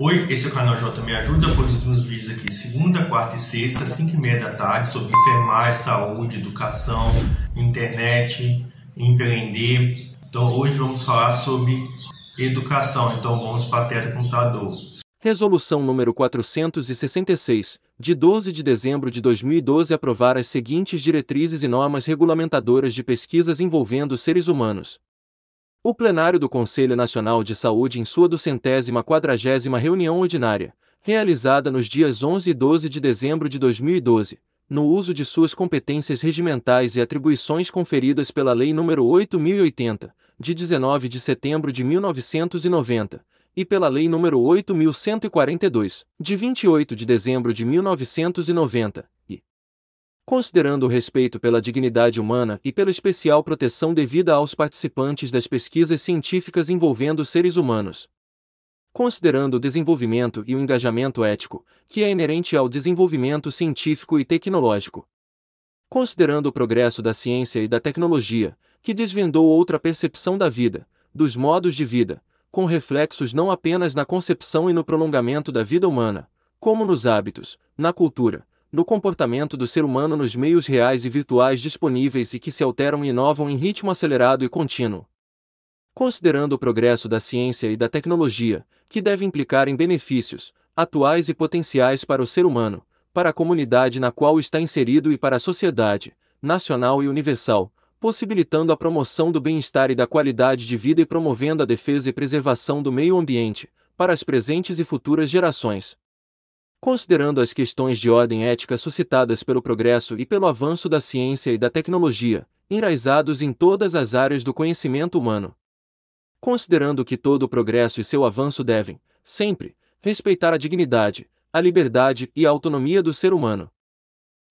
Oi, esse é o canal J Me Ajuda, produzimos vídeos aqui segunda, quarta e sexta, 5 e meia da tarde, sobre enfermagem, saúde, educação, internet, empreender. Então hoje vamos falar sobre educação, então vamos para a tela computador. Resolução número 466, de 12 de dezembro de 2012 aprovar as seguintes diretrizes e normas regulamentadoras de pesquisas envolvendo seres humanos. O plenário do Conselho Nacional de Saúde em sua duzentésima quadragésima reunião ordinária, realizada nos dias 11 e 12 de dezembro de 2012, no uso de suas competências regimentais e atribuições conferidas pela Lei nº 8080, de 19 de setembro de 1990, e pela Lei nº 8142, de 28 de dezembro de 1990, e considerando o respeito pela dignidade humana e pela especial proteção devida aos participantes das pesquisas científicas envolvendo seres humanos. Considerando o desenvolvimento e o engajamento ético, que é inerente ao desenvolvimento científico e tecnológico. Considerando o progresso da ciência e da tecnologia, que desvendou outra percepção da vida, dos modos de vida, com reflexos não apenas na concepção e no prolongamento da vida humana, como nos hábitos, na cultura, no comportamento do ser humano nos meios reais e virtuais disponíveis e que se alteram e inovam em ritmo acelerado e contínuo. Considerando o progresso da ciência e da tecnologia, que deve implicar em benefícios, atuais e potenciais para o ser humano, para a comunidade na qual está inserido e para a sociedade, nacional e universal, possibilitando a promoção do bem-estar e da qualidade de vida e promovendo a defesa e preservação do meio ambiente, para as presentes e futuras gerações. Considerando as questões de ordem ética suscitadas pelo progresso e pelo avanço da ciência e da tecnologia, enraizados em todas as áreas do conhecimento humano. Considerando que todo o progresso e seu avanço devem, sempre, respeitar a dignidade, a liberdade e a autonomia do ser humano.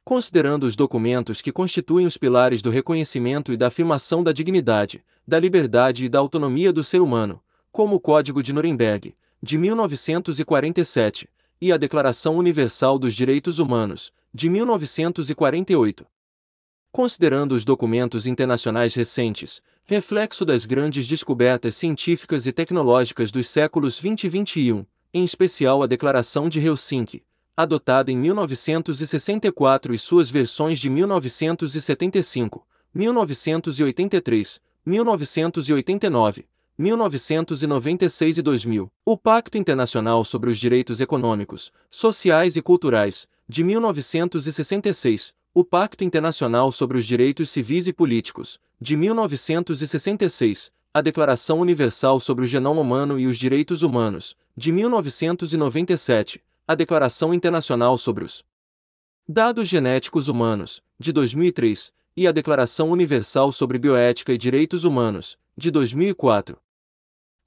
Considerando os documentos que constituem os pilares do reconhecimento e da afirmação da dignidade, da liberdade e da autonomia do ser humano, como o Código de Nuremberg, de 1947, e a Declaração Universal dos Direitos Humanos, de 1948. Considerando os documentos internacionais recentes, reflexo das grandes descobertas científicas e tecnológicas dos séculos 20 e 21, em especial a Declaração de Helsinki, adotada em 1964 e suas versões de 1975, 1983, 1989, 1996 e 2000, o Pacto Internacional sobre os Direitos Econômicos, Sociais e Culturais, de 1966, o Pacto Internacional sobre os Direitos Civis e Políticos, de 1966, a Declaração Universal sobre o Genoma Humano e os Direitos Humanos, de 1997, a Declaração Internacional sobre os Dados Genéticos Humanos, de 2003, e a Declaração Universal sobre Bioética e Direitos Humanos, de 2004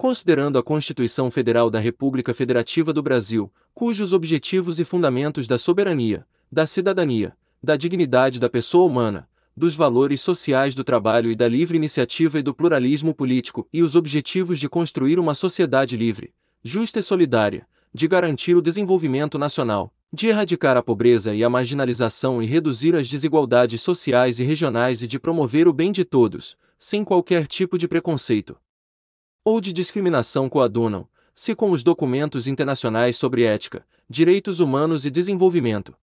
considerando a Constituição Federal da República Federativa do Brasil, cujos objetivos e fundamentos da soberania, da cidadania, da dignidade da pessoa humana, dos valores sociais do trabalho e da livre iniciativa e do pluralismo político e os objetivos de construir uma sociedade livre, justa e solidária, de garantir o desenvolvimento nacional, de erradicar a pobreza e a marginalização e reduzir as desigualdades sociais e regionais e de promover o bem de todos, sem qualquer tipo de preconceito ou de discriminação coadunam, se com os documentos internacionais sobre ética, direitos humanos e desenvolvimento.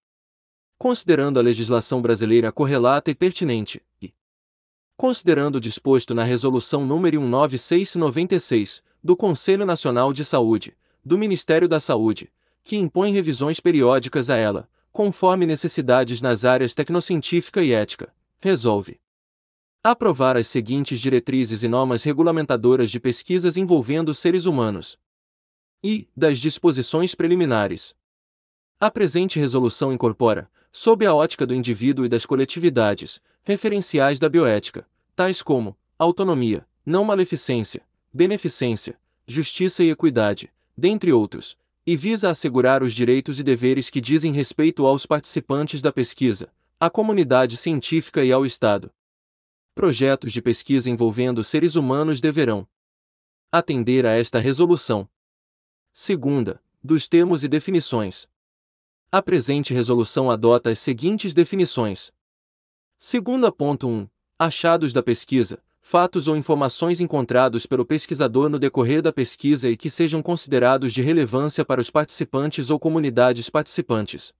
Considerando a legislação brasileira correlata e pertinente, e considerando o disposto na Resolução nº 19696, do Conselho Nacional de Saúde, do Ministério da Saúde, que impõe revisões periódicas a ela, conforme necessidades nas áreas tecnocientífica e ética, resolve Aprovar as seguintes diretrizes e normas regulamentadoras de pesquisas envolvendo seres humanos. E, das disposições preliminares. A presente resolução incorpora, sob a ótica do indivíduo e das coletividades, referenciais da bioética, tais como autonomia, não maleficência, beneficência, justiça e equidade, dentre outros, e visa assegurar os direitos e deveres que dizem respeito aos participantes da pesquisa, à comunidade científica e ao Estado projetos de pesquisa envolvendo seres humanos deverão atender a esta resolução. Segunda, dos termos e definições. A presente resolução adota as seguintes definições. Segunda ponto 1. Achados da pesquisa, fatos ou informações encontrados pelo pesquisador no decorrer da pesquisa e que sejam considerados de relevância para os participantes ou comunidades participantes.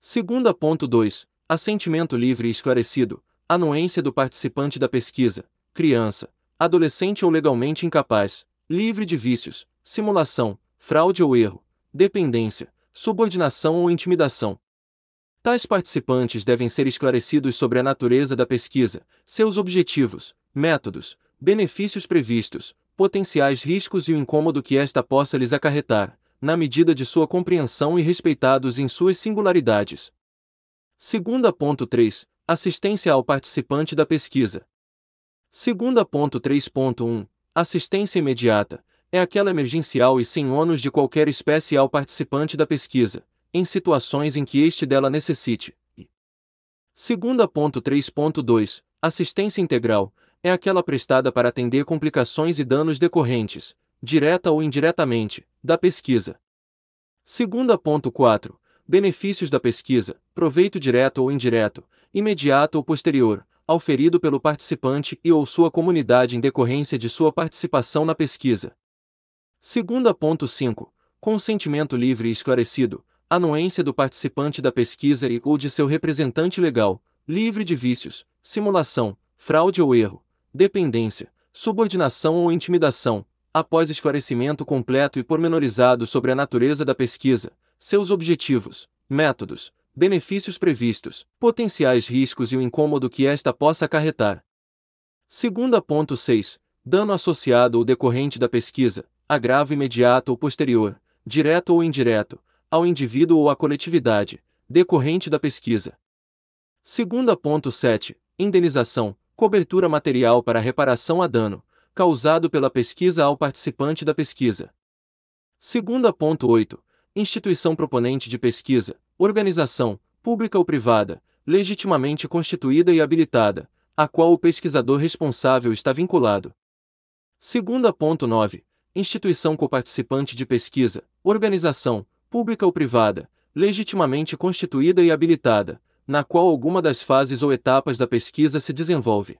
Segunda ponto 2. Assentimento livre e esclarecido. Anuência do participante da pesquisa, criança, adolescente ou legalmente incapaz, livre de vícios, simulação, fraude ou erro, dependência, subordinação ou intimidação. Tais participantes devem ser esclarecidos sobre a natureza da pesquisa, seus objetivos, métodos, benefícios previstos, potenciais riscos e o incômodo que esta possa lhes acarretar, na medida de sua compreensão e respeitados em suas singularidades. Segunda ponto 3. Assistência ao participante da pesquisa. Segunda ponto 3.1. Assistência imediata. É aquela emergencial e sem ônus de qualquer espécie ao participante da pesquisa, em situações em que este dela necessite. Segunda ponto 3.2. Assistência integral é aquela prestada para atender complicações e danos decorrentes, direta ou indiretamente, da pesquisa. Segunda ponto 4. Benefícios da pesquisa, proveito direto ou indireto, imediato ou posterior, auferido pelo participante e ou sua comunidade em decorrência de sua participação na pesquisa. Segunda ponto 5. Consentimento livre e esclarecido, anuência do participante da pesquisa e ou de seu representante legal, livre de vícios, simulação, fraude ou erro, dependência, subordinação ou intimidação, após esclarecimento completo e pormenorizado sobre a natureza da pesquisa, seus objetivos, métodos, benefícios previstos, potenciais riscos e o incômodo que esta possa acarretar. Segunda ponto 6. Dano associado ou decorrente da pesquisa, agravo imediato ou posterior, direto ou indireto, ao indivíduo ou à coletividade, decorrente da pesquisa. Segunda ponto 7. Indenização, cobertura material para reparação a dano, causado pela pesquisa ao participante da pesquisa. Segunda ponto 8. Instituição proponente de pesquisa, organização, pública ou privada, legitimamente constituída e habilitada, a qual o pesquisador responsável está vinculado. Segunda ponto 9. Instituição coparticipante de pesquisa, organização, pública ou privada, legitimamente constituída e habilitada, na qual alguma das fases ou etapas da pesquisa se desenvolve.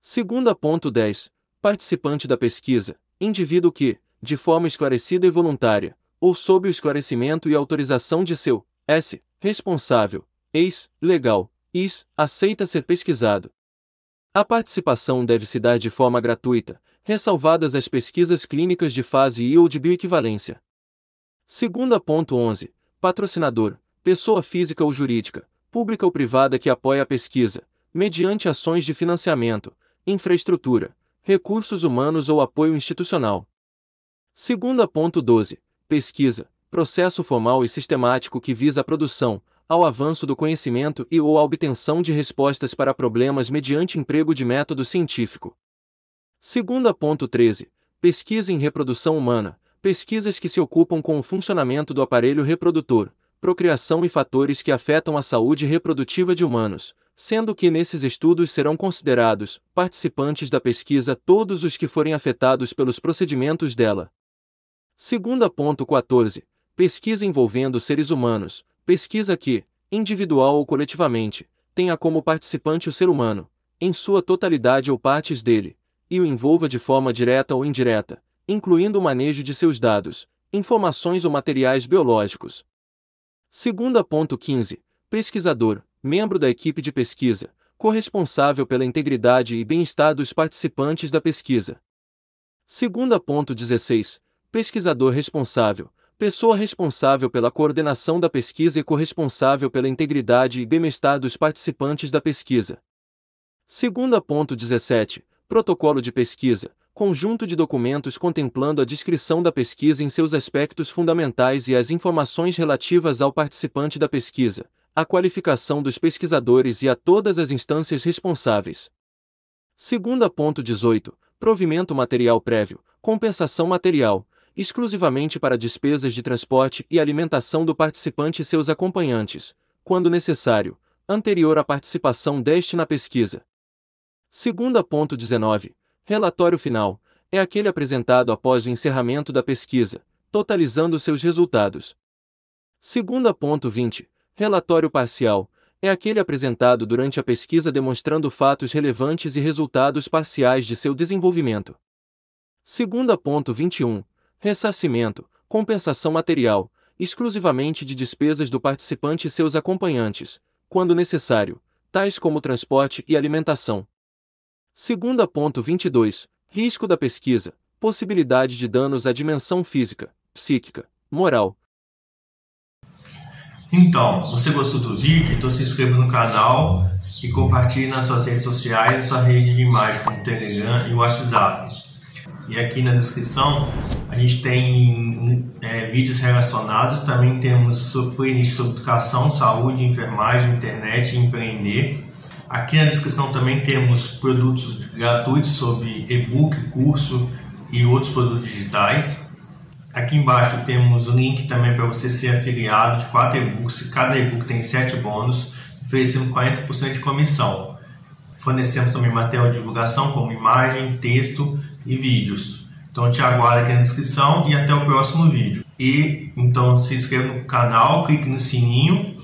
Segunda ponto 10 participante da pesquisa, indivíduo que, de forma esclarecida e voluntária, ou sob o esclarecimento e autorização de seu S. responsável, ex. legal, is. aceita ser pesquisado. A participação deve se dar de forma gratuita, ressalvadas as pesquisas clínicas de fase I ou de bioequivalência. Segunda ponto 11. Patrocinador, pessoa física ou jurídica, pública ou privada que apoia a pesquisa, mediante ações de financiamento, infraestrutura, recursos humanos ou apoio institucional. Segunda ponto 12. Pesquisa, processo formal e sistemático que visa a produção, ao avanço do conhecimento e ou a obtenção de respostas para problemas mediante emprego de método científico. Segunda ponto 13. Pesquisa em reprodução humana, pesquisas que se ocupam com o funcionamento do aparelho reprodutor, procriação e fatores que afetam a saúde reprodutiva de humanos, sendo que nesses estudos serão considerados participantes da pesquisa todos os que forem afetados pelos procedimentos dela. Segunda ponto 14. Pesquisa envolvendo seres humanos, pesquisa que, individual ou coletivamente, tenha como participante o ser humano, em sua totalidade ou partes dele, e o envolva de forma direta ou indireta, incluindo o manejo de seus dados, informações ou materiais biológicos. Segunda ponto 15. Pesquisador, membro da equipe de pesquisa, corresponsável pela integridade e bem-estar dos participantes da pesquisa. Segunda ponto 16. Pesquisador responsável, pessoa responsável pela coordenação da pesquisa e corresponsável pela integridade e bem-estar dos participantes da pesquisa. Segunda ponto 17. Protocolo de pesquisa, conjunto de documentos contemplando a descrição da pesquisa em seus aspectos fundamentais e as informações relativas ao participante da pesquisa, a qualificação dos pesquisadores e a todas as instâncias responsáveis. Segunda ponto 18. Provimento material prévio, compensação material, exclusivamente para despesas de transporte e alimentação do participante e seus acompanhantes, quando necessário, anterior à participação deste na pesquisa. Segunda ponto 19. Relatório final, é aquele apresentado após o encerramento da pesquisa, totalizando seus resultados. Segunda ponto 20. Relatório parcial é aquele apresentado durante a pesquisa demonstrando fatos relevantes e resultados parciais de seu desenvolvimento. Segunda ponto 21. Ressarcimento, compensação material, exclusivamente de despesas do participante e seus acompanhantes, quando necessário, tais como transporte e alimentação. Segunda ponto 22. Risco da pesquisa, possibilidade de danos à dimensão física, psíquica, moral, então, você gostou do vídeo? Então se inscreva no canal e compartilhe nas suas redes sociais, sua rede de imagem como Telegram e WhatsApp. E aqui na descrição a gente tem é, vídeos relacionados, também temos playlist sobre educação, saúde, enfermagem, internet e empreender. Aqui na descrição também temos produtos gratuitos sobre e-book, curso e outros produtos digitais. Aqui embaixo temos o link também para você ser afiliado de quatro e-books. Cada e-book tem sete bônus, oferecendo 40% de comissão. Fornecemos também material de divulgação como imagem, texto e vídeos. Então te aguardo aqui na descrição e até o próximo vídeo. E então se inscreva no canal, clique no sininho